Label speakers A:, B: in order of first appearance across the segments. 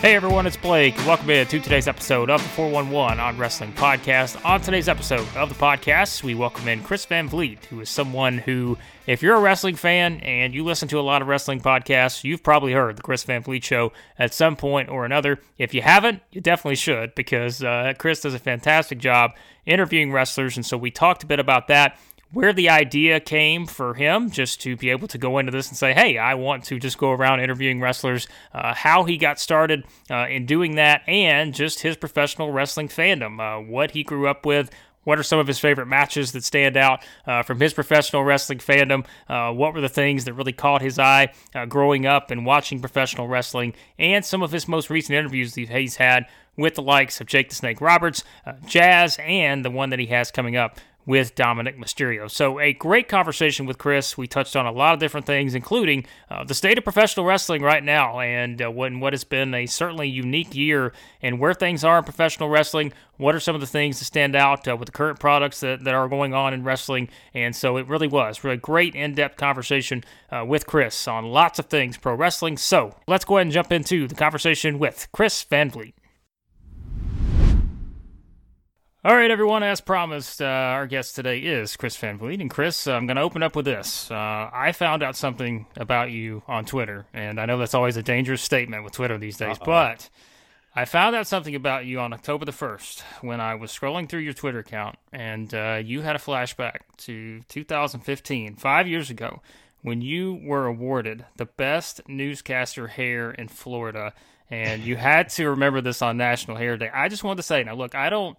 A: Hey everyone, it's Blake. Welcome in to today's episode of the 411 on Wrestling Podcast. On today's episode of the podcast, we welcome in Chris Van Vliet, who is someone who, if you're a wrestling fan and you listen to a lot of wrestling podcasts, you've probably heard the Chris Van Vliet show at some point or another. If you haven't, you definitely should because uh, Chris does a fantastic job interviewing wrestlers, and so we talked a bit about that where the idea came for him just to be able to go into this and say, hey, I want to just go around interviewing wrestlers, uh, how he got started uh, in doing that, and just his professional wrestling fandom, uh, what he grew up with. What are some of his favorite matches that stand out uh, from his professional wrestling fandom? Uh, what were the things that really caught his eye uh, growing up and watching professional wrestling? And some of his most recent interviews that he's had with the likes of Jake the Snake Roberts, Jazz, and the one that he has coming up with Dominik Mysterio. So, a great conversation with Chris. We touched on a lot of different things, including uh, the state of professional wrestling right now and uh, what, what has been a certainly unique year and where things are in professional wrestling. What are some of the things that stand out uh, with the current products that, that are going on in wrestling? And so, it really was really great in depth conversation uh, with Chris on lots of things pro wrestling. So, let's go ahead and jump into the conversation with Chris Van Vliet. All right, everyone. As promised, uh, our guest today is Chris Van Vliet. And Chris, I'm going to open up with this. Uh, I found out something about you on Twitter, and I know that's always a dangerous statement with Twitter these days, Uh-oh. but I found out something about you on October the 1st when I was scrolling through your Twitter account, and uh, you had a flashback to 2015, five years ago, when you were awarded the best newscaster hair in Florida. And you had to remember this on National Hair Day. I just wanted to say, now, look, I don't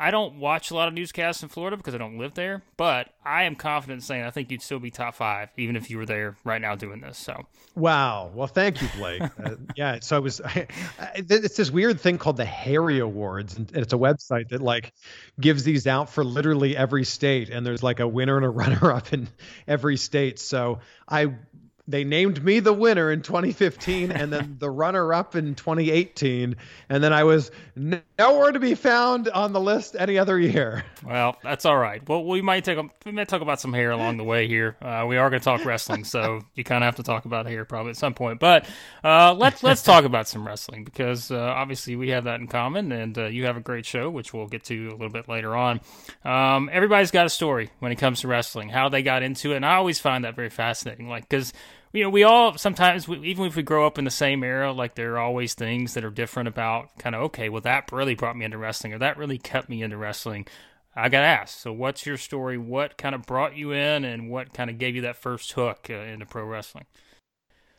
A: I don't watch a lot of newscasts in Florida because I don't live there, but I am confident in saying I think you'd still be top five even if you were there right now doing this. So,
B: wow. Well, thank you, Blake. uh, yeah. So I was. I, I, it's this weird thing called the Harry Awards, and it's a website that like gives these out for literally every state, and there's like a winner and a runner-up in every state. So I they named me the winner in 2015 and then the runner up in 2018 and then i was nowhere to be found on the list any other year.
A: Well that's all right. Well we might take a, we might talk about some hair along the way here. Uh, we are going to talk wrestling so you kind of have to talk about hair probably at some point. But uh, let's let's talk about some wrestling because uh, obviously we have that in common and uh, you have a great show which we'll get to a little bit later on. Um, everybody's got a story when it comes to wrestling how they got into it and i always find that very fascinating. Like because you know, we all sometimes, we, even if we grow up in the same era, like there are always things that are different about kind of, okay, well, that really brought me into wrestling or that really kept me into wrestling. I got asked, so what's your story? What kind of brought you in and what kind of gave you that first hook uh, into pro wrestling?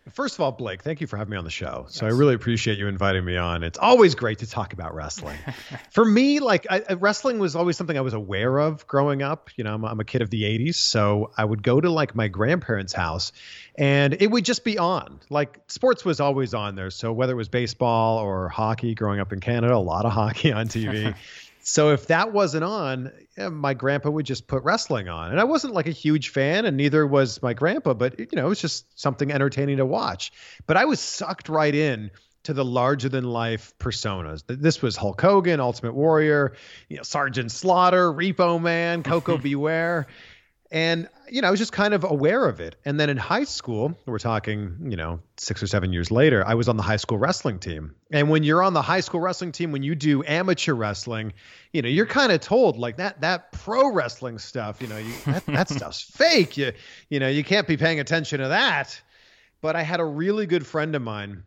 B: First of all, Blake, thank you for having me on the show. So yes. I really appreciate you inviting me on. It's always great to talk about wrestling. for me, like I, wrestling was always something I was aware of growing up. You know, I'm, I'm, a kid of the '80s, so I would go to like my grandparents' house, and it would just be on. Like sports was always on there. So whether it was baseball or hockey, growing up in Canada, a lot of hockey on TV. So if that wasn't on, my grandpa would just put wrestling on. And I wasn't like a huge fan, and neither was my grandpa, but you know, it was just something entertaining to watch. But I was sucked right in to the larger than life personas. This was Hulk Hogan, Ultimate Warrior, you know, Sergeant Slaughter, Repo Man, Koko B. And, you know, I was just kind of aware of it. And then in high school, we're talking, you know, six or seven years later, I was on the high school wrestling team. And when you're on the high school wrestling team, when you do amateur wrestling, you know, you're kind of told like that, that pro wrestling stuff, you know, you, that, that stuff's fake. You, you know, you can't be paying attention to that. But I had a really good friend of mine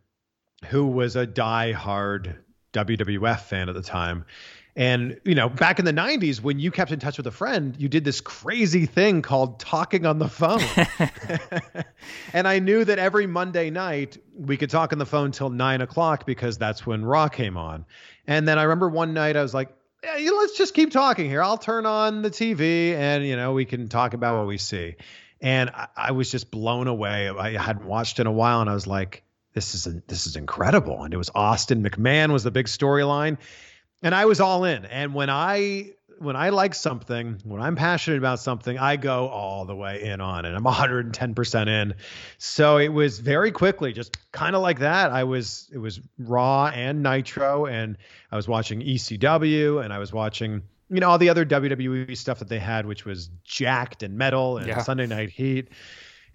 B: who was a die-hard WWF fan at the time. And, you know, back in the 90s, when you kept in touch with a friend, you did this crazy thing called talking on the phone. and I knew that every Monday night we could talk on the phone till nine o'clock because that's when Raw came on. And then I remember one night I was like, yeah, let's just keep talking here. I'll turn on the TV and, you know, we can talk about what we see. And I, I was just blown away. I hadn't watched in a while and I was like, this is this is incredible. And it was Austin McMahon was the big storyline and I was all in. And when I when I like something, when I'm passionate about something, I go all the way in on it. I'm 110% in. So it was very quickly, just kind of like that. I was it was Raw and Nitro, and I was watching ECW, and I was watching you know all the other WWE stuff that they had, which was Jakked and metal and yeah. Sunday Night Heat.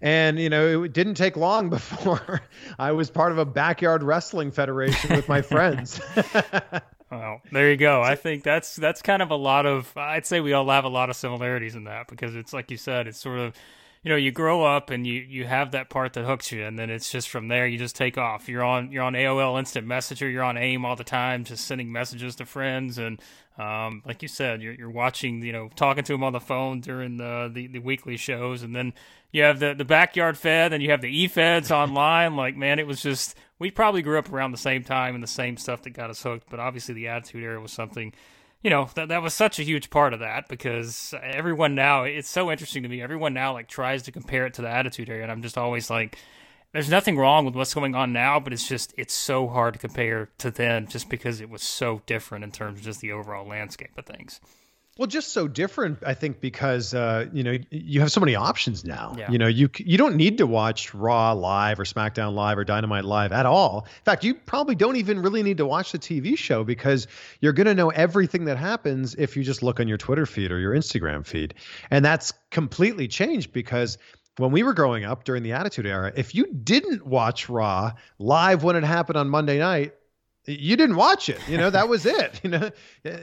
B: And, you know, it didn't take long before I was part of a backyard wrestling federation with my friends.
A: well, there you go. I think that's that's kind of a lot of I'd say we all have a lot of similarities in that because it's like you said, it's sort of you know, you grow up and you you have that part that hooks you and then it's just from there you just take off. You're on you're on AOL instant messenger, you're on AIM all the time, just sending messages to friends and um, like you said, you're, you're watching, you know, talking to him on the phone during the, the, the weekly shows, and then you have the, the backyard fed, and you have the e feds online. Like, man, it was just we probably grew up around the same time and the same stuff that got us hooked. But obviously, the Attitude Era was something, you know, that that was such a huge part of that because everyone now it's so interesting to me. Everyone now like tries to compare it to the Attitude Era, and I'm just always like there's nothing wrong with what's going on now, but it's just it's so hard to compare to then just because it was so different in terms of just the overall landscape of things.
B: Well, just so different, I think, because uh, you know you have so many options now. Yeah. You know, you you don't need to watch Raw live or SmackDown live or Dynamite live at all. In fact, you probably don't even really need to watch the TV show because you're going to know everything that happens if you just look on your Twitter feed or your Instagram feed, and that's completely changed because when we were growing up during the Attitude Era, if you didn't watch Raw live when it happened on Monday night, you didn't watch it. You know, that was it. You know,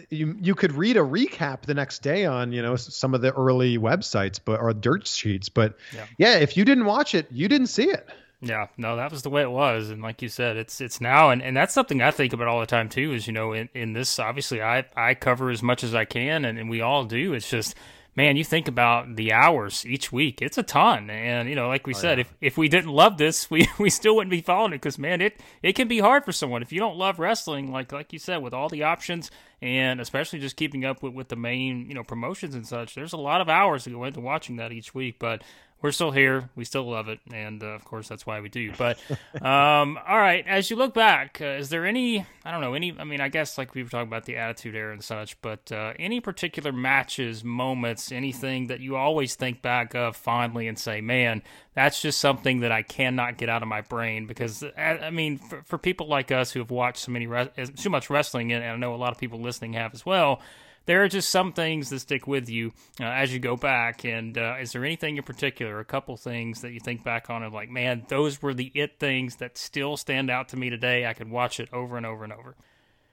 B: you you could read a recap the next day on you know some of the early websites, but or dirt sheets. But yeah, yeah if you didn't watch it, you didn't see it.
A: Yeah, no, that was the way it was, and like you said, it's it's now, and, and that's something I think about all the time too. Is you know, in, in this, obviously, I I cover as much as I can, and, and we all do. It's just man, you think about the hours each week, it's a ton. And, you know, like we oh, said, yeah. if, if we didn't love this, we, we still wouldn't be following it because, man, it, it can be hard for someone. If you don't love wrestling, like like you said, with all the options and especially just keeping up with, with the main, you know, promotions and such, there's a lot of hours to go into watching that each week. But we're still here. We still love it, and uh, of course that's why we do. But um, all right, as you look back, uh, is there any? I don't know any. I mean, I guess like we were talking about the Attitude Era and such, but uh, any particular matches, moments, anything that you always think back of fondly and say, "Man, that's just something that I cannot get out of my brain." Because I mean, for, for people like us who have watched so many re- so much wrestling, and I know a lot of people listening have as well there are just some things that stick with you uh, as you go back. And uh, is there anything in particular, a couple things that you think back on of like, man, those were the it things that still stand out to me today? I could watch it over and over and over.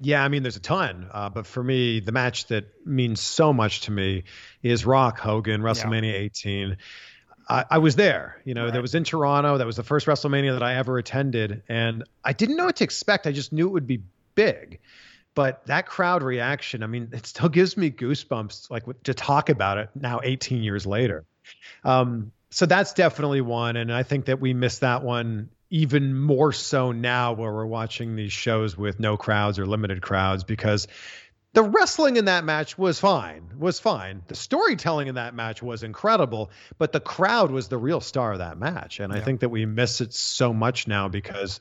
B: Yeah, I mean, there's a ton, uh, but for me, the match that means so much to me is Rock Hogan WrestleMania yeah. 18. I, I, was there. You know, right. that was in Toronto. That was the first WrestleMania that I ever attended, and I didn't know what to expect. I just knew it would be big. But that crowd reaction, I mean, it still gives me goosebumps, like to talk about it now, 18 years later. Um, so that's definitely one, and I think that we missed that one even more so now, where we're watching these shows with no crowds or limited crowds, because the wrestling in that match was fine, was fine. The storytelling in that match was incredible, but the crowd was the real star of that match, and yeah. I think that we miss it so much now because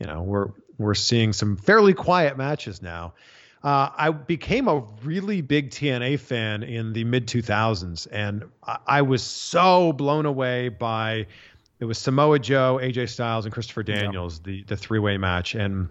B: you know we're we're seeing some fairly quiet matches now. Uh, I became a really big TNA fan in the mid 2000s, and I, I, was so blown away by it was Samoa Joe, AJ Styles, and Christopher Daniels, yeah. the the three way match, and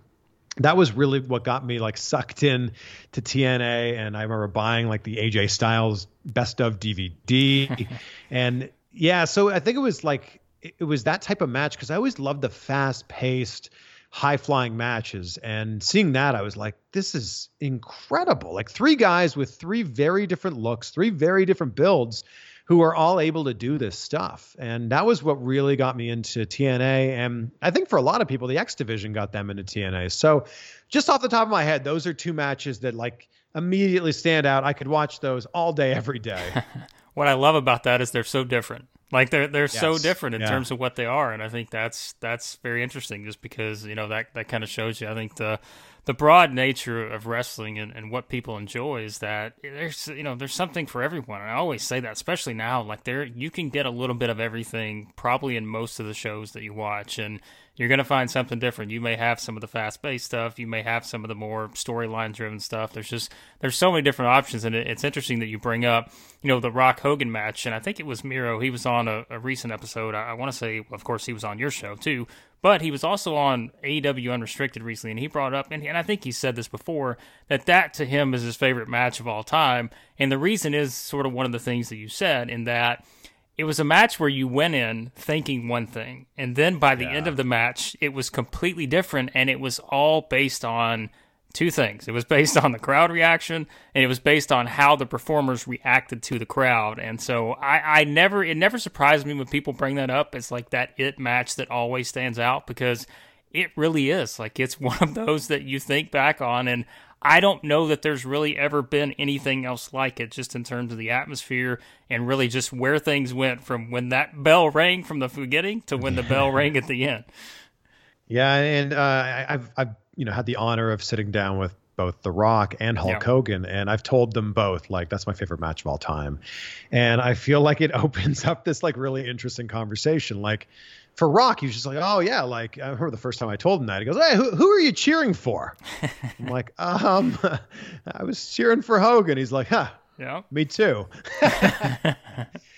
B: that was really what got me like sucked in to TNA. And I remember buying like the AJ Styles best of DVD, and yeah, so I think it was like it was that type of match because I always loved the fast paced high flying matches. And seeing that, I was like, this is incredible. Like three guys with three very different looks, three very different builds who are all able to do this stuff. And that was what really got me into TNA. And I think for a lot of people, the X Division got them into TNA. So just off the top of my head, those are two matches that like immediately stand out. I could watch those all day, every day.
A: what I love about that is they're so different. Like they're they're yes. so different in yeah. terms of what they are, and I think that's that's very interesting. Just because you know that that kind of shows you. I think the the broad nature of wrestling and, and what people enjoy is that there's you know there's something for everyone. And I always say that, especially now. Like there, you can get a little bit of everything probably in most of the shows that you watch, and you're going to find something different. You may have some of the fast paced stuff. You may have some of the more storyline driven stuff. There's just there's so many different options, and it, it's interesting that you bring up you know the Rock Hogan match, and I think it was Miro. He was on a, a recent episode. I, I want to say, of course, he was on your show too, but he was also on AEW Unrestricted recently, and he brought up, and, and I think he said this before, that that to him is his favorite match of all time, and the reason is sort of one of the things that you said in that it was a match where you went in thinking one thing, and then by the yeah. end of the match, it was completely different, and it was all based on two things. It was based on the crowd reaction, and it was based on how the performers reacted to the crowd. And so I, I never, it never surprised me when people bring that up. It's like that it match that always stands out because it really is. Like it's one of those that you think back on, and I don't know that there's really ever been anything else like it, just in terms of the atmosphere and really just where things went from when that bell rang from the beginning to when the bell rang at the end.
B: Yeah, and uh, I've I've you know had the honor of sitting down with both The Rock and Hulk yeah. Hogan, and I've told them both like that's my favorite match of all time, and I feel like it opens up this like really interesting conversation. Like for Rock, he was just like, oh yeah, like I remember the first time I told him that. He goes, hey, who, who are you cheering for? I'm like, um, I was cheering for Hogan. He's like, huh, yeah, me too. and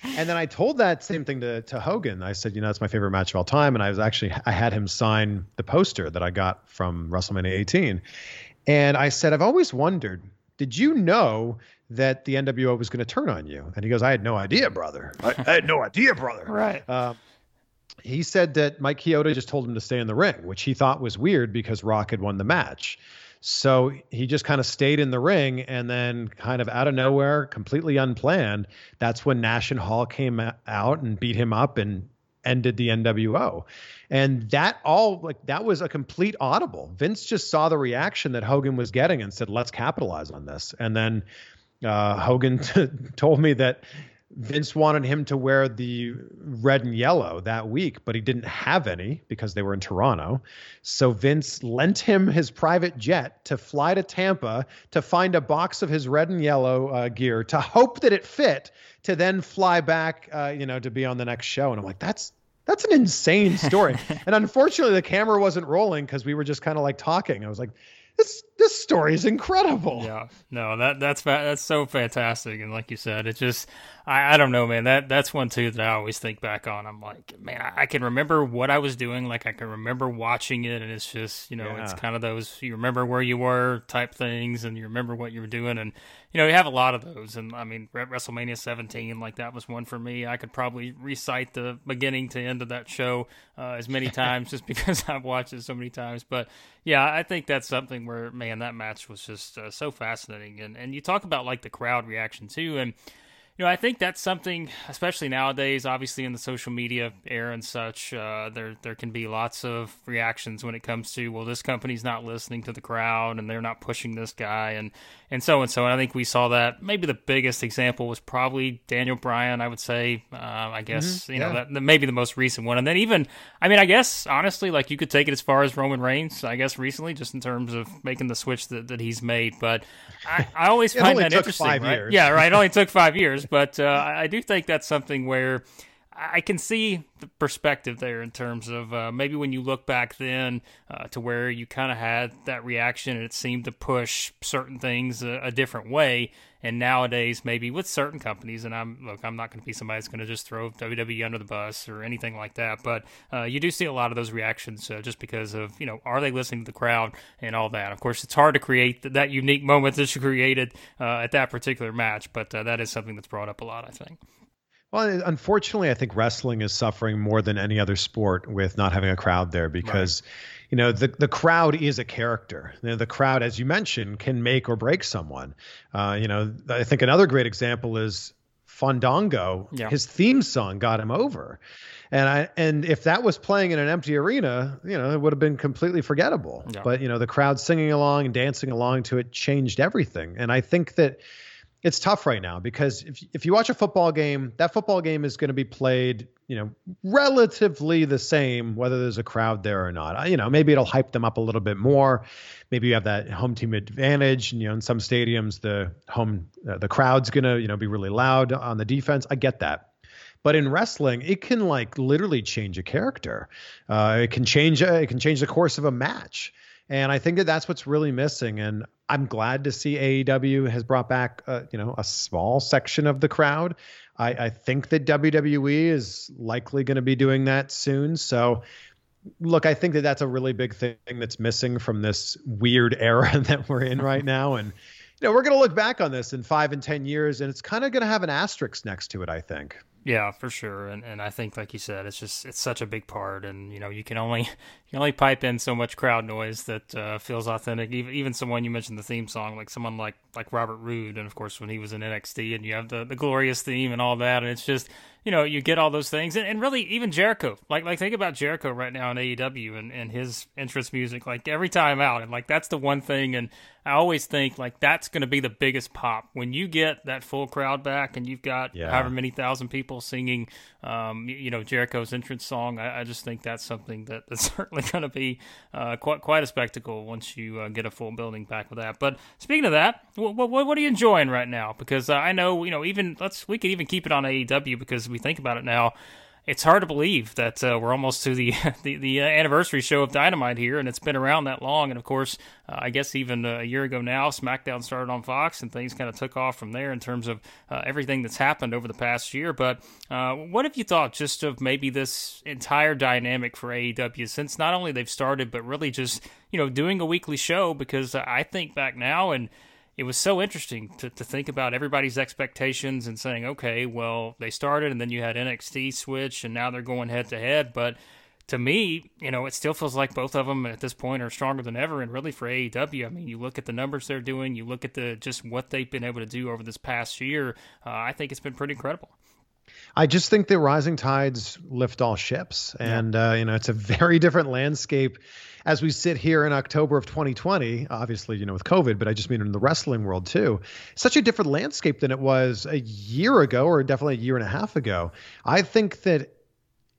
B: then I told that same thing to to Hogan. I said, you know, it's my favorite match of all time, and I was actually I had him sign the poster that I got from WrestleMania 18, and I said, I've always wondered, did you know that the NWO was going to turn on you? And he goes, I had no idea, brother. I, I had no idea, brother.
A: Right. Uh,
B: he said that Mike Chioda just told him to stay in the ring, which he thought was weird because Rock had won the match. So he just kind of stayed in the ring, and then, kind of out of nowhere, completely unplanned, that's when Nash and Hall came out and beat him up and ended the NWO. And that all, like, that was a complete audible. Vince just saw the reaction that Hogan was getting and said, let's capitalize on this. And then uh, Hogan t- told me that Vince wanted him to wear the red and yellow that week, but he didn't have any because they were in Toronto. So Vince lent him his private jet to fly to Tampa to find a box of his red and yellow uh, gear to hope that it fit to then fly back, uh, you know, to be on the next show. And I'm like, that's that's an insane story. and unfortunately, the camera wasn't rolling because we were just kind of like talking. I was like, this this story is incredible.
A: Yeah, no, that that's that's so fantastic, and like you said, it just I, I don't know, man. That that's one too that I always think back on. I'm like, man, I, I can remember what I was doing, like I can remember watching it, and it's just you know, yeah. it's kind of those you remember where you were type things, and you remember what you were doing, and you know, you have a lot of those, and I mean, WrestleMania 17, like that was one for me. I could probably recite the beginning to end of that show uh, as many times just because I've watched it so many times. But yeah, I think that's something where man, that match was just uh, so fascinating, and and you talk about like the crowd reaction too, and you know, I think that's something, especially nowadays, obviously in the social media era and such, uh, there there can be lots of reactions when it comes to, well, this company's not listening to the crowd and they're not pushing this guy and and so and so. And I think we saw that. Maybe the biggest example was probably Daniel Bryan. I would say, uh, I guess mm-hmm, you know that, maybe the most recent one. And then even, I mean, I guess honestly, like you could take it as far as Roman Reigns. I guess recently, just in terms of making the switch that, that he's made. But I, I always find that interesting. Right? Yeah, right. It only took five years, but uh, I do think that's something where I can see the perspective there in terms of uh, maybe when you look back then uh, to where you kind of had that reaction and it seemed to push certain things a, a, different way. And nowadays, maybe with certain companies, and I'm look, I'm not going to be somebody that's going to just throw WWE under the bus or anything like that, but uh, you do see a lot of those reactions uh, just because of you know are they listening to the crowd and all that. Of course, it's hard to create that unique moment that you created uh, at that particular match, but uh, that is something that's brought up a lot, I think.
B: Well, unfortunately, I think wrestling is suffering more than any other sport with not having a crowd there because, right. you know, the the crowd is a character. You know, the crowd, as you mentioned, can make or break someone. Uh, you know, I think another great example is Fandango. Yeah. His theme song got him over, and I and if that was playing in an empty arena, you know, it would have been completely forgettable. Yeah. But you know, the crowd singing along and dancing along to it changed everything. And I think that it's tough right now because if if you watch a football game, that football game is going to be played, you know, relatively the same whether there's a crowd there or not. You know, maybe it'll hype them up a little bit more. Maybe you have that home team advantage. And, you know, in some stadiums, the home uh, the crowd's going to you know be really loud on the defense. I get that. But in wrestling, it can like literally change a character. Uh, it can change. A, it can change the course of a match. And I think that that's what's really missing. And I'm glad to see AEW has brought back, uh, you know, a small section of the crowd. I, I think that WWE is likely going to be doing that soon. So, look, I think that that's a really big thing that's missing from this weird era that we're in right now. And you know, we're going to look back on this in five and ten years, and it's kind of going to have an asterisk next to it. I think.
A: Yeah, for sure. And and I think like you said, it's just it's such a big part and you know, you can only you can only pipe in so much crowd noise that uh, feels authentic. Even even someone you mentioned the theme song, like someone like like Robert Roode and of course when he was in NXT and you have the, the glorious theme and all that and it's just you know, you get all those things, and, and really even Jericho. Like, like think about Jericho right now in AEW and, and his entrance music. Like every time out, and like that's the one thing. And I always think like that's going to be the biggest pop when you get that full crowd back, and you've got yeah. however many thousand people singing, um, you, you know, Jericho's entrance song. I, I, just think that's something that, that's certainly going to be uh, quite quite a spectacle once you uh, get a full building back with that. But speaking of that, what, what, what are you enjoying right now? Because uh, I know you know even let's we could even keep it on AEW because we think about it now, it's hard to believe that uh, we're almost to the the, the, uh, anniversary show of Dynamite here, and it's been around that long. And of course, uh, I guess even a year ago now, SmackDown started on Fox, and things kind of took off from there in terms of uh, everything that's happened over the past year. But uh, what have you thought just of maybe this entire dynamic for AEW since not only they've started, but really just you know doing a weekly show? Because I think back now and it was so interesting to, to think about everybody's expectations and saying, okay, well, they started and then you had NXT switch and now they're going head to head. But to me, you know, it still feels like both of them at this point are stronger than ever. And really for AEW, I mean, you look at the numbers they're doing, you look at the just what they've been able to do over this past year. Uh, I think it's been pretty incredible.
B: I just think that rising tides lift all ships, and yeah. uh, you know it's a very different landscape as we sit here in October of 2020. Obviously, you know with COVID, but I just mean in the wrestling world too. Such a different landscape than it was a year ago, or definitely a year and a half ago. I think that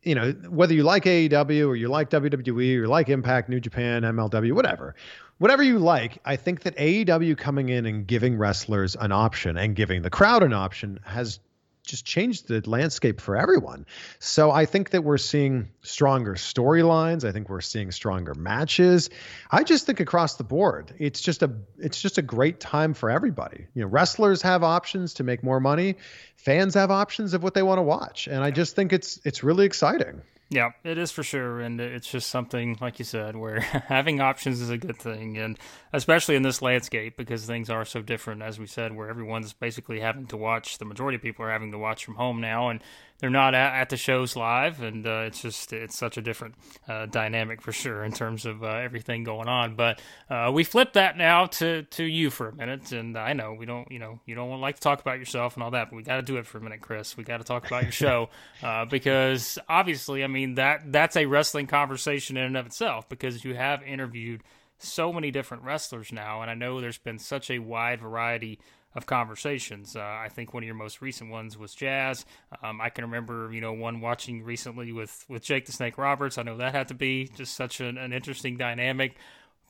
B: you know whether you like AEW or you like WWE or you like Impact, New Japan, MLW, whatever whatever you like, I think that AEW coming in and giving wrestlers an option and giving the crowd an option has just changed the landscape for everyone. So I think that we're seeing stronger storylines. I think we're seeing stronger matches. I just think across the board, it's just a it's just a great time for everybody. You know, wrestlers have options to make more money. Fans have options of what they want to watch, and I just think it's it's really exciting.
A: Yeah, it is for sure, and it's just something like you said, where having options is a good thing, and especially in this landscape because things are so different, as we said, where everyone's basically having to watch. The majority of people are having to watch from home now, and they're not at, at the shows live, and uh, it's just it's such a different uh, dynamic for sure in terms of uh, everything going on. But uh, we flip that now to to you for a minute, and I know we don't, you know, you don't like to talk about yourself and all that, but we got to do it for a minute, Chris. We got to talk about your show uh, because obviously, I mean that that's a wrestling conversation in and of itself because you have interviewed so many different wrestlers now, and I know there's been such a wide variety of conversations. Uh, I think one of your most recent ones was Jazz. Um, I can remember, you know, one watching recently with with Jake the Snake Roberts. I know that had to be just such an, an interesting dynamic.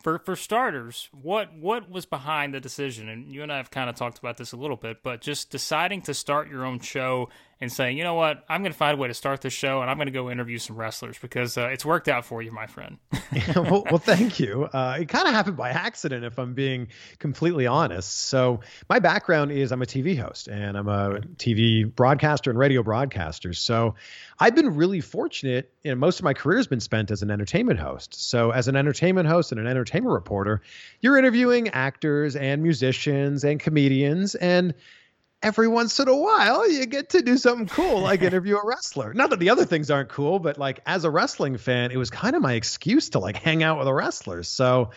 A: For for starters, what what was behind the decision? And you and I have kind of talked about this a little bit, but just deciding to start your own show and saying, you know what, I'm going to find a way to start this show and I'm going to go interview some wrestlers because uh, it's worked out for you, my friend.
B: yeah, well, well, thank you. Uh, it kind of happened by accident, if I'm being completely honest. So, my background is I'm a TV host and I'm a TV broadcaster and radio broadcaster. So, I've been really fortunate. You know, most of my career has been spent as an entertainment host. So, as an entertainment host and an entertainment reporter, you're interviewing actors and musicians and comedians and every once in a while you get to do something cool like interview a wrestler. Not that the other things aren't cool but like as a wrestling fan it was kind of my excuse to like hang out with the wrestlers so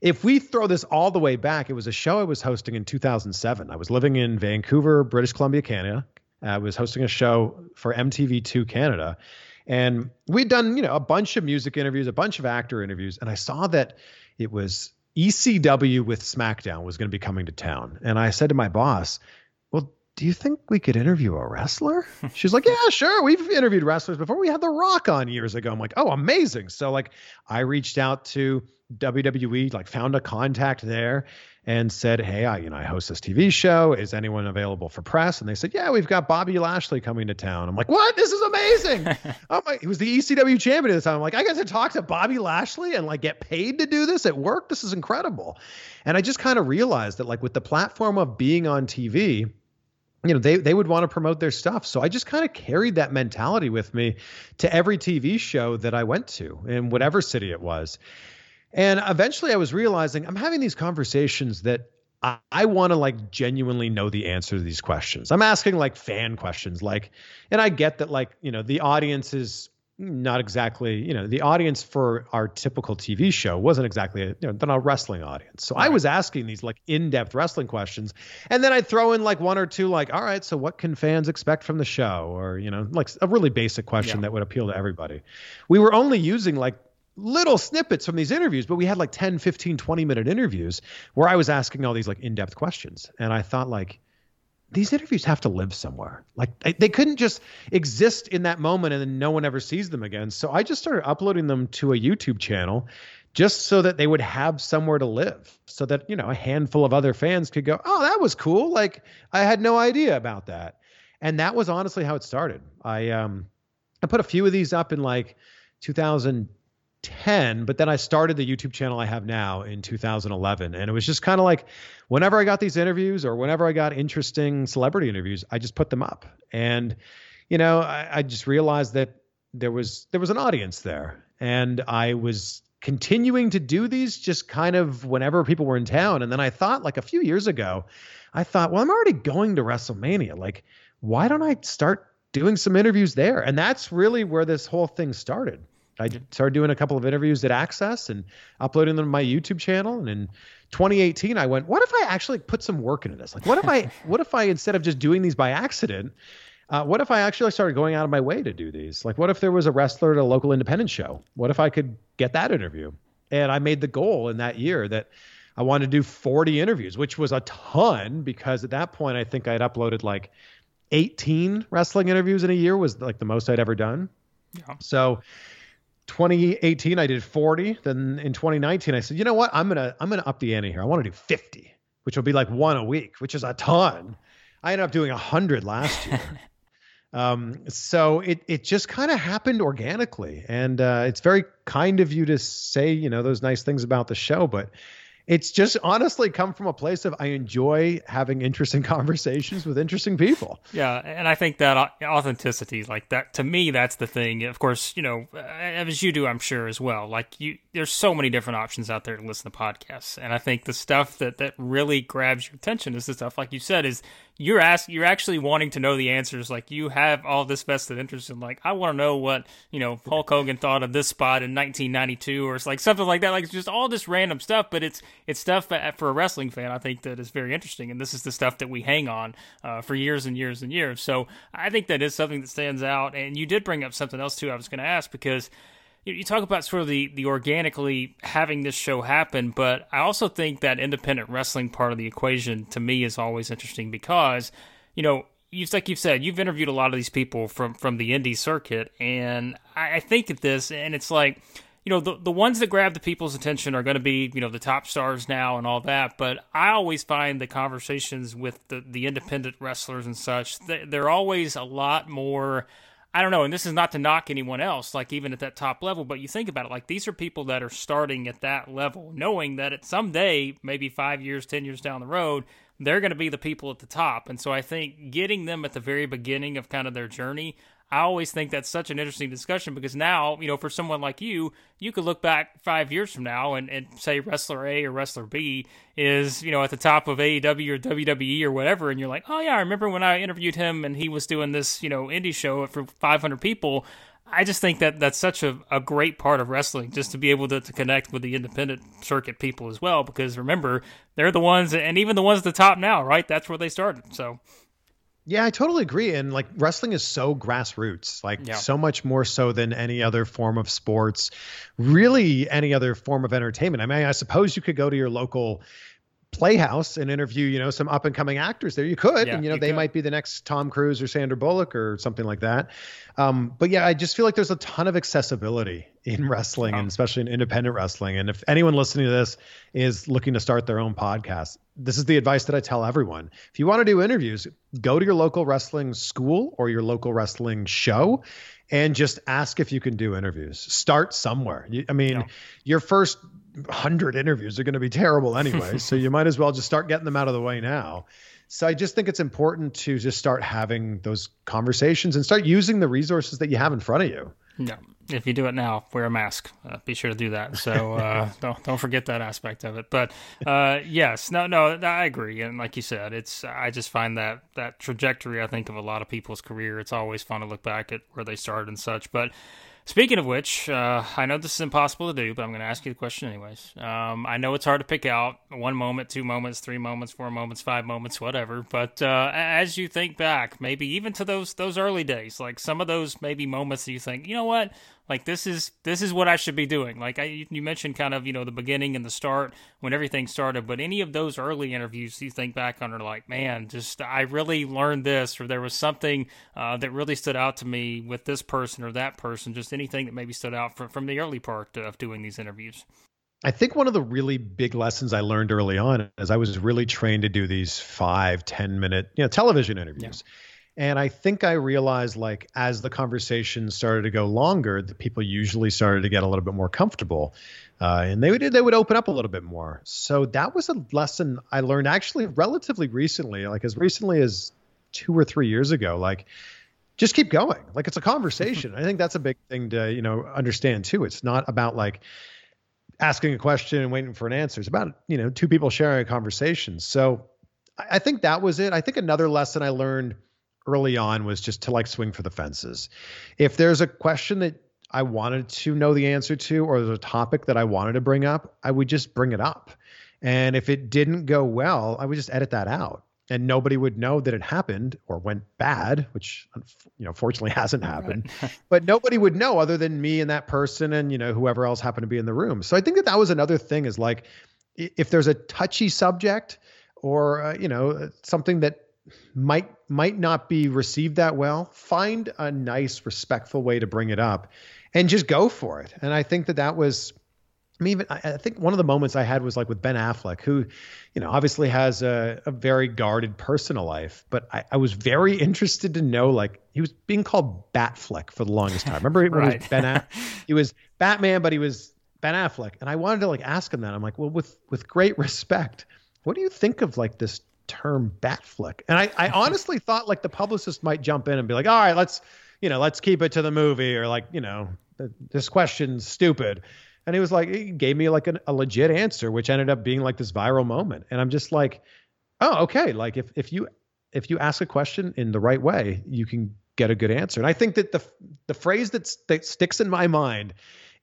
B: if we throw this all the way back it was a show i was hosting in 2007 i was living in vancouver british columbia canada. I was hosting a show for mtv2 canada. And we'd done you know a bunch of music interviews a bunch of actor interviews and i saw that it was ECW with SmackDown was going to be coming to town. And I said to my boss, do you think we could interview a wrestler? She's like, yeah, sure. We've interviewed wrestlers before. We had The Rock on years ago. I'm like, oh, amazing. So like I reached out to WWE, like found a contact there and said, hey, I, you know, I host this TV show. Is anyone available for press? And they said, yeah, we've got Bobby Lashley coming to town. I'm like, what? This is amazing. oh my, he was the ECW champion at the time. I'm like, I got to talk to Bobby Lashley and like get paid to do this at work. This is incredible. And I just kind of realized that like with the platform of being on TV, you know they they would want to promote their stuff so i just kind of carried that mentality with me to every tv show that i went to in whatever city it was and eventually i was realizing i'm having these conversations that I, I want to like genuinely know the answer to these questions. I'm asking like fan questions, like, and I get that like you know the audience is not exactly you know the audience for our typical TV show wasn't exactly a, you know they're not a wrestling audience. So right. I was asking these like in-depth wrestling questions, and then I'd throw in like one or two like, all right, so what can fans expect from the show, or you know like a really basic question yeah. that would appeal to everybody. We were only using like little snippets from these interviews, but we had like 10, 15, 20 minute interviews where I was asking all these like in depth questions. And I thought, like, these interviews have to live somewhere. Like, they couldn't just exist in that moment and then no one ever sees them again. So I just started uploading them to a YouTube channel just so that they would have somewhere to live so that you know a handful of other fans could go oh that was cool like i had no idea about that and that was honestly how it started i um i put a few of these up in like 2000 10, but then I started the YouTube channel I have now in 2011. And it was just kind of like whenever I got these interviews or whenever I got interesting celebrity interviews, I just put them up. And, you know, I, I just realized that there was there was an audience there. And I was continuing to do these just kind of whenever people were in town. And then I thought like a few years ago, I thought, well, I'm already going to WrestleMania. Like, why don't I start doing some interviews there? And that's really where this whole thing started. I started doing a couple of interviews at Axxess and uploading them to my YouTube channel. And in 2018, I went, what if I actually put some work into this? Like, what if I, what if I, instead of just doing these by accident, uh, what if I actually started going out of my way to do these? Like, what if there was a wrestler at a local independent show? What if I could get that interview? And I made the goal in that year that I wanted to do 40 interviews, which was a ton because at that point, I think I'd uploaded like 18 wrestling interviews in a year was like the most I'd ever done. Yeah. So 2018 I did 40. Then in 2019 I said, you know what? I'm gonna I'm gonna up the ante here. I want to do 50, which will be like one a week, which is a ton. I ended up doing 100 last year. um, so it it just kind of happened organically, and uh, it's very kind of you to say you know those nice things about the show, but it's just honestly come from a place of I enjoy having interesting conversations with interesting people.
A: Yeah, and I think that authenticity, like that, to me, that's the thing. Of course, you know, as you do, I'm sure as well. Like you, there's so many different options out there to listen to podcasts, and I think the stuff that that really grabs your attention is the stuff, like you said, is you're asking, you're actually wanting to know the answers. Like you have all this vested interest in, like I want to know what you know Hulk Hogan thought of this spot in 1992, or it's like something like that. Like it's just all this random stuff, but it's it's stuff for a wrestling fan, I think that is very interesting, and this is the stuff that we hang on uh, for years and years and years. So I think that is something that stands out. And you did bring up something else too. I was going to ask because you talk about sort of the, the organically having this show happen, but I also think that independent wrestling part of the equation to me is always interesting because, you know, you like you've said, you've interviewed a lot of these people from from the indie circuit, and I, I think at this, and it's like, you know, the the ones that grab the people's attention are going to be, you know, the top stars now and all that. But I always find the conversations with the the independent wrestlers and such, they're always a lot more I don't know, and this is not to knock anyone else, like even at that top level, but you think about it, like these are people that are starting at that level, knowing that at some day, maybe five years, ten years down the road, they're going to be the people at the top. And so I think getting them at the very beginning of kind of their journey, I always think that's such an interesting discussion because now, you know, for someone like you, you could look back five years from now and, and say wrestler A or wrestler B is, you know, at the top of AEW or WWE or whatever. And you're like, oh, yeah, I remember when I interviewed him and he was doing this, you know, indie show for 500 people. I just think that that's such a, a great part of wrestling, just to be able to, to connect with the independent circuit people as well. Because remember, they're the ones, and even the ones at the top now, right? That's where they started. So
B: yeah, I totally agree. And like wrestling is so grassroots, like yeah. so much more so than any other form of sports, really any other form of entertainment. I mean, I suppose you could go to your local playhouse and interview, you know, some up and coming actors there. You could, yeah, and you know, you they could. might be the next Tom Cruise or Sandra Bullock or something like that. Um, but yeah, I just feel like there's a ton of accessibility in wrestling and especially in independent wrestling. And if anyone listening to this is looking to start their own podcast, this is the advice that I tell everyone. If you want to do interviews, go to your local wrestling school or your local wrestling show and just ask if you can do interviews. Start somewhere. I mean, yeah. your first hundred interviews are going to be terrible anyway. so you might as well just start getting them out of the way now. So I just think it's important to just start having those conversations and start using the resources that you have in front of you.
A: Yeah. if you do it now, wear a mask. Uh, be sure to do that. So uh, don't don't forget that aspect of it. But uh, yes, no, no, I agree. And like you said, it's I just find that that trajectory. I think of a lot of people's career. It's always fun to look back at where they started and such. But Speaking of which, uh, I know this is impossible to do, but I'm going to ask you the question anyways. Um, I know it's hard to pick out one moment, two moments, three moments, four moments, five moments, whatever. But uh, as you think back, maybe even to those those early days, like some of those maybe moments that you think, you know what, like this is this is what I should be doing. Like I, you mentioned, kind of you know the beginning and the start when everything started. But any of those early interviews you think back on are like, man, just I really learned this, or there was something uh, that really stood out to me with this person or that person. Just anything that maybe stood out from from the early part of doing these interviews.
B: I think one of the really big lessons I learned early on is I was really trained to do these five, ten minute, you know, television interviews. Yeah. And I think I realized, like, as the conversation started to go longer, that people usually started to get a little bit more comfortable, uh, and they would they would open up a little bit more. So that was a lesson I learned actually relatively recently, like as recently as two or three years ago. Like, just keep going. Like it's a conversation. I think that's a big thing to you know understand too. It's not about like asking a question and waiting for an answer. It's about you know two people sharing a conversation. So I think that was it. I think another lesson I learned early on was just to like swing for the fences. If there's a question that I wanted to know the answer to, or there's a topic that I wanted to bring up, I would just bring it up. And if it didn't go well, I would just edit that out. And nobody would know that it happened or went bad, which you know fortunately hasn't happened. Right. but nobody would know other than me and that person and you know whoever else happened to be in the room. So I think that that was another thing is like if there's a touchy subject or uh, you know something that might might not be received that well find a nice respectful way to bring it up and just go for it and i think that that was I mean, even I think one of the moments I had was like with Ben Affleck, who, you know, obviously has a, a very guarded personal life, but I, I, was very interested to know, like, he was being called Batfleck for the longest time. Remember when he was Ben? A- he was Batman, but he was Ben Affleck, and I wanted to like ask him that. I'm like, well, with with great respect, what do you think of like this term Batfleck. And I, I honestly thought like the publicist might jump in and be like, all right, let's, you know, let's keep it to the movie or like, you know, this question's stupid. And he was like, he gave me like an, a legit answer, which ended up being like this viral moment. And I'm just like, oh, okay. Like if, if you, if you ask a question in the right way, you can get a good answer. And I think that the, the phrase that's, that sticks in my mind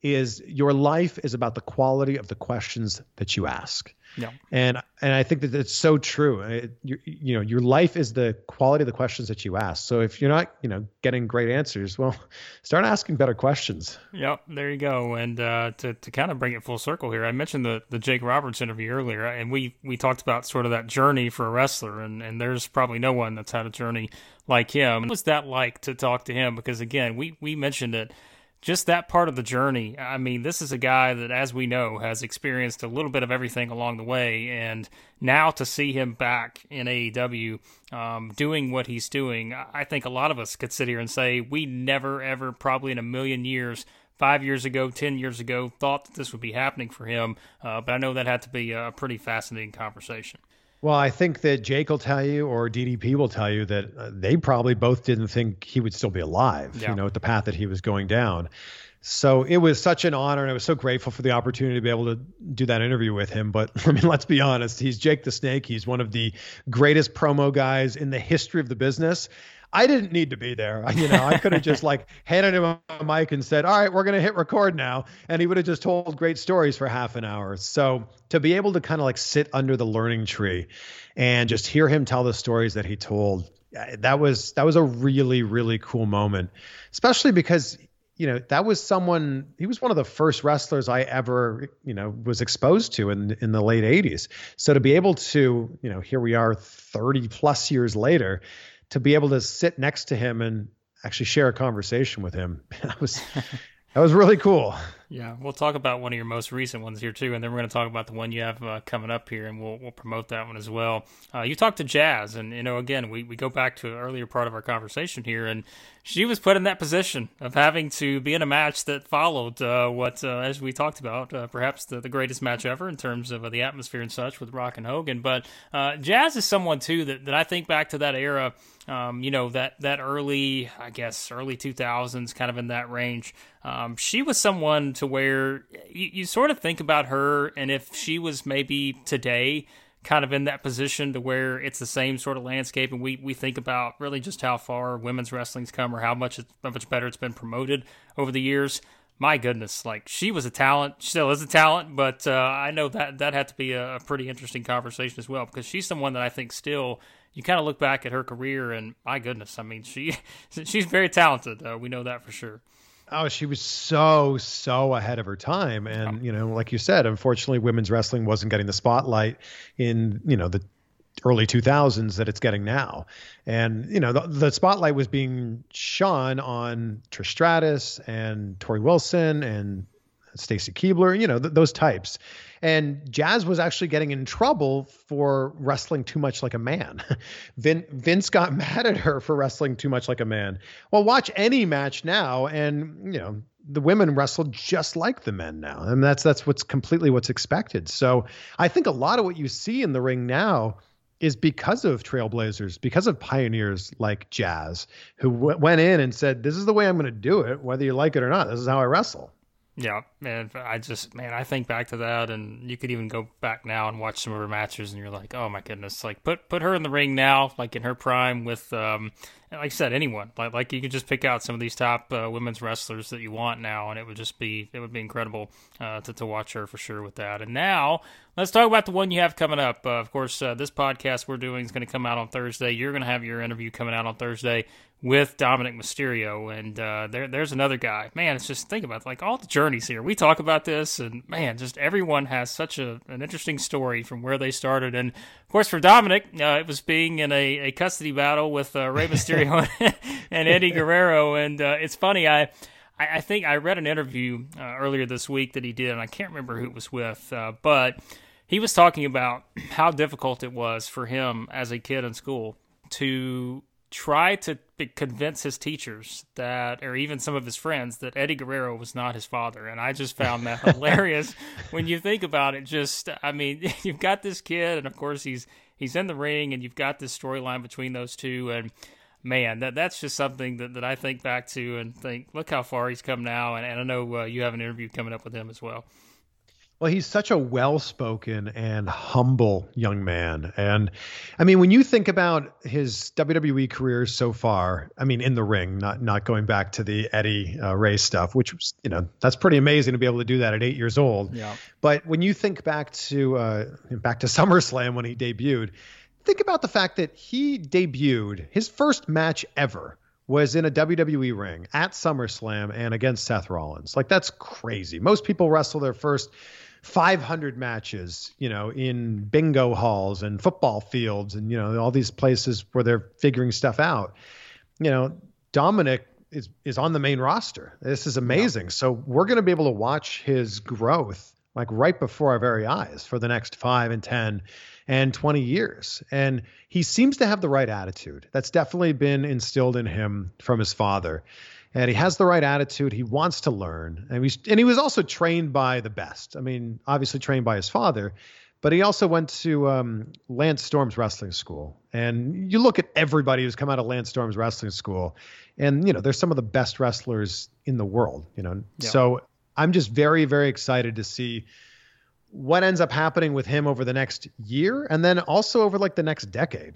B: is your life is about the quality of the questions that you ask. Yeah. And and I think that it's so true. It, you, you know, your life is the quality of the questions that you ask. So if you're not, you know, getting great answers, well, start asking better questions.
A: Yep, there you go. And uh, to to kind of bring it full circle here, I mentioned the the Jake Roberts interview earlier, and we we talked about sort of that journey for a wrestler, and and there's probably no one that's had a journey like him. What was that like to talk to him? Because again, we we mentioned it just that part of the journey. I mean, this is a guy that, as we know, has experienced a little bit of everything along the way. And now to see him back in AEW um, doing what he's doing, I think a lot of us could sit here and say we never, ever, probably in a million years, five years ago, 10 years ago, thought that this would be happening for him. Uh, but I know that had to be a pretty fascinating conversation.
B: Well, I think that Jake will tell you, or DDP will tell you that uh, they probably both didn't think he would still be alive. Yeah. You know, at the path that he was going down. So it was such an honor, and I was so grateful for the opportunity to be able to do that interview with him. But I mean, let's be honest, he's Jake the Snake. He's one of the greatest promo guys in the history of the business. I didn't need to be there. You know, I could have just like handed him a mic and said, "All right, we're going to hit record now," and he would have just told great stories for half an hour. So to be able to kind of like sit under the learning tree and just hear him tell the stories that he told, that was that was a really really cool moment, especially because you know that was someone he was one of the first wrestlers I ever you know was exposed to in in the late 80s. So to be able to you know here we are 30 plus years later to be able to sit next to him and actually share a conversation with him. That was that was really cool.
A: Yeah, we'll talk about one of your most recent ones here too, and then we're going to talk about the one you have uh, coming up here, and we'll we'll promote that one as well. Uh, you talked to Jazz, and you know, again, we, we go back to an earlier part of our conversation here, and she was put in that position of having to be in a match that followed uh, what, uh, as we talked about, uh, perhaps the, the greatest match ever in terms of uh, the atmosphere and such with Rock and Hogan. But Jazz is someone too that, that I think back to that era. Um, you know that that early, I guess, early two thousands, kind of in that range. Um, she was someone to where you, you sort of think about her, and if she was maybe today kind of in that position to where it's the same sort of landscape, and we we think about really just how far women's wrestling's come or how much how much better it's been promoted over the years. My goodness, like she was a talent, still is a talent, but uh, I know that that had to be a pretty interesting conversation as well because she's someone that I think still you kind of look back at her career and my goodness, I mean, she she's very talented. Uh, we know that for sure.
B: Oh, she was so so ahead of her time, and you know, like you said, unfortunately, women's wrestling wasn't getting the spotlight in you know the early 2000s that it's getting now. And, you know, the, the, spotlight was being shone on Trish Stratus and Torrie Wilson and Stacy Keibler, you know, th- those types. And Jazz was actually getting in trouble for wrestling too much like a man. Vin, Vince got mad at her for wrestling too much like a man. Well, watch any match now, and you know the women wrestle just like the men now, and that's that's what's completely what's expected. So I think a lot of what you see in the ring now is because of trailblazers, because of pioneers like Jazz, who w- went in and said, "This is the way I'm going to do it, whether you like it or not. This is how I wrestle."
A: Yeah, man. I just, man, I think back to that, and you could even go back now and watch some of her matches, and you're like, oh my goodness, like put put her in the ring now, like in her prime, with um, like I said, anyone, like like you could just pick out some of these top uh, women's wrestlers that you want now, and it would just be it would be incredible uh, to to watch her for sure with that. And now let's talk about the one you have coming up. Uh, of course, uh, this podcast we're doing is going to come out on Thursday. You're going to have your interview coming out on Thursday with Dominik Mysterio, and uh, there there's another guy. Man, it's just think about it, like all the journeys here. We talk about this, and man, just everyone has such a, an interesting story from where they started. And of course, for Dominik, uh, it was being in a, a custody battle with uh, Rey Mysterio and Eddie Guerrero. And uh, it's funny, I. I think I read an interview uh, earlier this week that he did, and I can't remember who it was with, uh, but he was talking about how difficult it was for him as a kid in school to try to convince his teachers that, or even some of his friends, that Eddie Guerrero was not his father. And I just found that hilarious when you think about it. Just, I mean, you've got this kid, and of course he's he's in the ring, and you've got this storyline between those two, and man, that that's just something that, that I think back to and think, look how far he's come now. And, and I know uh, you have an interview coming up with him as well.
B: Well, he's such a well-spoken and humble young man. And I mean, when you think about his WWE career so far, I mean, in the ring, not not going back to the Eddie uh, Rey stuff, which was, you know, that's pretty amazing to be able to do that at eight years old.
A: Yeah.
B: But when you think back to uh, back to SummerSlam when he debuted, think about the fact that he debuted his first match ever was in a WWE ring at SummerSlam and against Seth Rollins. Like that's crazy. Most people wrestle their first 500 matches, you know, in bingo halls and football fields and, you know, all these places where they're figuring stuff out. You know, Dominik is, is on the main roster. This is amazing. Yeah. So we're going to be able to watch his growth like right before our very eyes for the next five and 10 and 20 years. And he seems to have the right attitude. That's definitely been instilled in him from his father and he has the right attitude. He wants to learn, and he's and he was also trained by the best. I mean, obviously trained by his father, but he also went to um, Lance Storm's wrestling school. And you look at everybody who's come out of Lance Storm's wrestling school, and you know, there's some of the best wrestlers in the world. You know, yeah. so I'm just very very excited to see what ends up happening with him over the next year, and then also over like the next decade.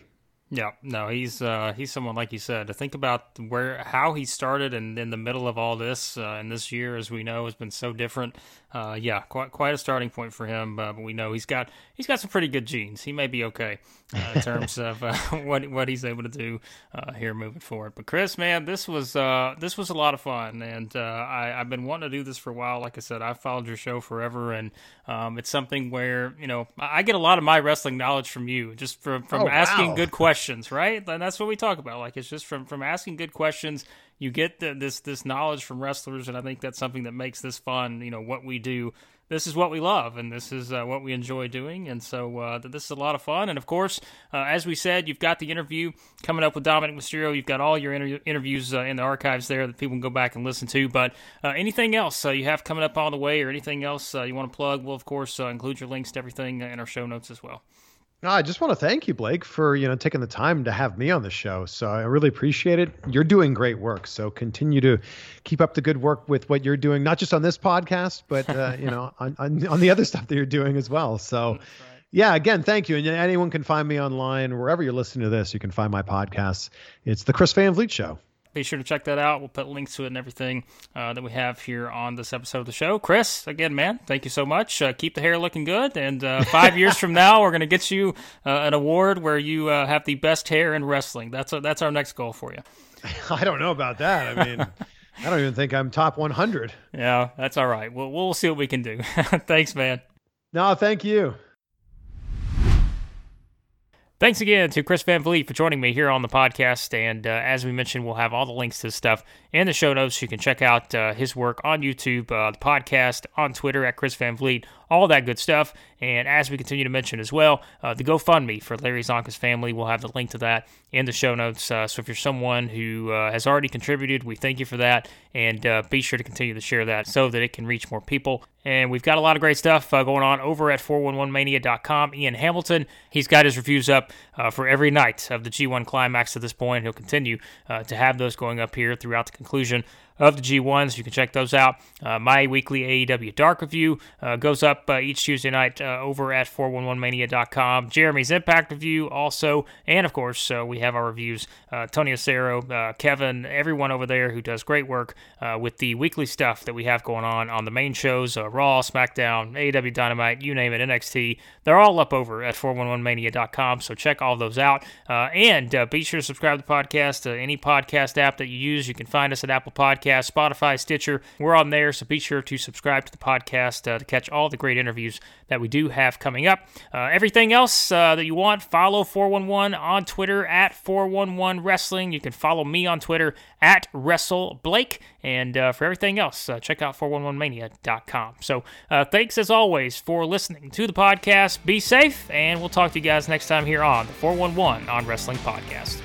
A: Yeah, no, he's uh, he's someone like you said to think about where how he started and in the middle of all this uh, and this year, as we know, has been so different. Uh, yeah, quite quite a starting point for him. Uh, but we know he's got he's got some pretty good genes. He may be okay uh, in terms of uh, what what he's able to do here moving forward. But Chris, man, this was this was a lot of fun, and I, have been wanting to do this for a while. Like I said, I've followed your show forever, and um, it's something where you know I get a lot of my wrestling knowledge from you, just from from oh, asking wow. good questions questions, right? And that's what we talk about. Like it's just from from asking good questions, you get the, this this knowledge from wrestlers, and I think that's something that makes this fun. You know what we do this is what we love and this is uh, what we enjoy doing. And so uh, this is a lot of fun. And of course, uh, as we said, you've got the interview coming up with Dominik Mysterio. You've got all your inter- interviews uh, in the archives there that people can go back and listen to. But uh, anything else uh, you have coming up on the way or anything else you want to plug, we'll, of course, include your links to everything in our show notes as well.
B: I just want to thank you, Blake, for you know taking the time to have me on the show. So I really appreciate it. You're doing great work. So continue to keep up the good work with what you're doing, not just on this podcast, but uh, you know on, on, on the other stuff that you're doing as well. So. Yeah, again, thank you. And anyone can find me online wherever you're listening to this. You can find my podcast. It's the Chris Van Vliet Show
A: be sure to check that out. We'll put links to it and everything uh, that we have here on this episode of the show. Chris, again, man, thank you so much. Uh, keep the hair looking good. And uh, five years from now, we're going to get you uh, an award where you uh, have the best hair in wrestling. That's a, that's our next goal for you.
B: I don't know about that. I mean, I don't even think I'm top 100.
A: Yeah, that's all right. We'll, we'll see what we can do. Thanks, man.
B: No, thank you.
A: Thanks again to Chris Van Vliet for joining me here on the podcast. And uh, as we mentioned, we'll have all the links to this stuff in the show notes. You can check out uh, his work on YouTube, uh, the podcast, on Twitter at Chris Van Vliet, all that good stuff. And as we continue to mention as well, uh, the GoFundMe for Larry Csonka's family, we'll have the link to that in the show notes. Uh, so if you're someone who uh, has already contributed, we thank you for that. And uh, be sure to continue to share that so that it can reach more people. And we've got a lot of great stuff uh, going on over at 411mania.com. Ian Hamilton, he's got his reviews up uh, for every night of the G1 Climax at this point. He'll continue to have those going up here throughout the conclusion of the G1s. You can check those out. Uh, my weekly AEW Dark review uh, goes up uh, each Tuesday night uh, over at 411mania.com. Jeremy's Impact review also, and of course, uh, we have our reviews. Uh, Tony Acero, Kevin, everyone over there who does great work with the weekly stuff that we have going on on the main shows Raw, SmackDown, AEW Dynamite, you name it, NXT. They're all up over at 411mania.com, so check all those out. and be sure to subscribe to the podcast. any podcast app that you use, you can find us at Apple Podcasts. Podcast, Spotify, Stitcher. We're on there, so be sure to subscribe to the podcast uh, to catch all the great interviews that we do have coming up. Uh, everything else uh, that you want, follow 411 on Twitter at 411 Wrestling. You can follow me on Twitter at WrestleBlake. And uh, for everything else, uh, check out 411mania.com. So uh, thanks as always for listening to the podcast. Be safe, and we'll talk to you guys next time here on the 411 on Wrestling Podcast.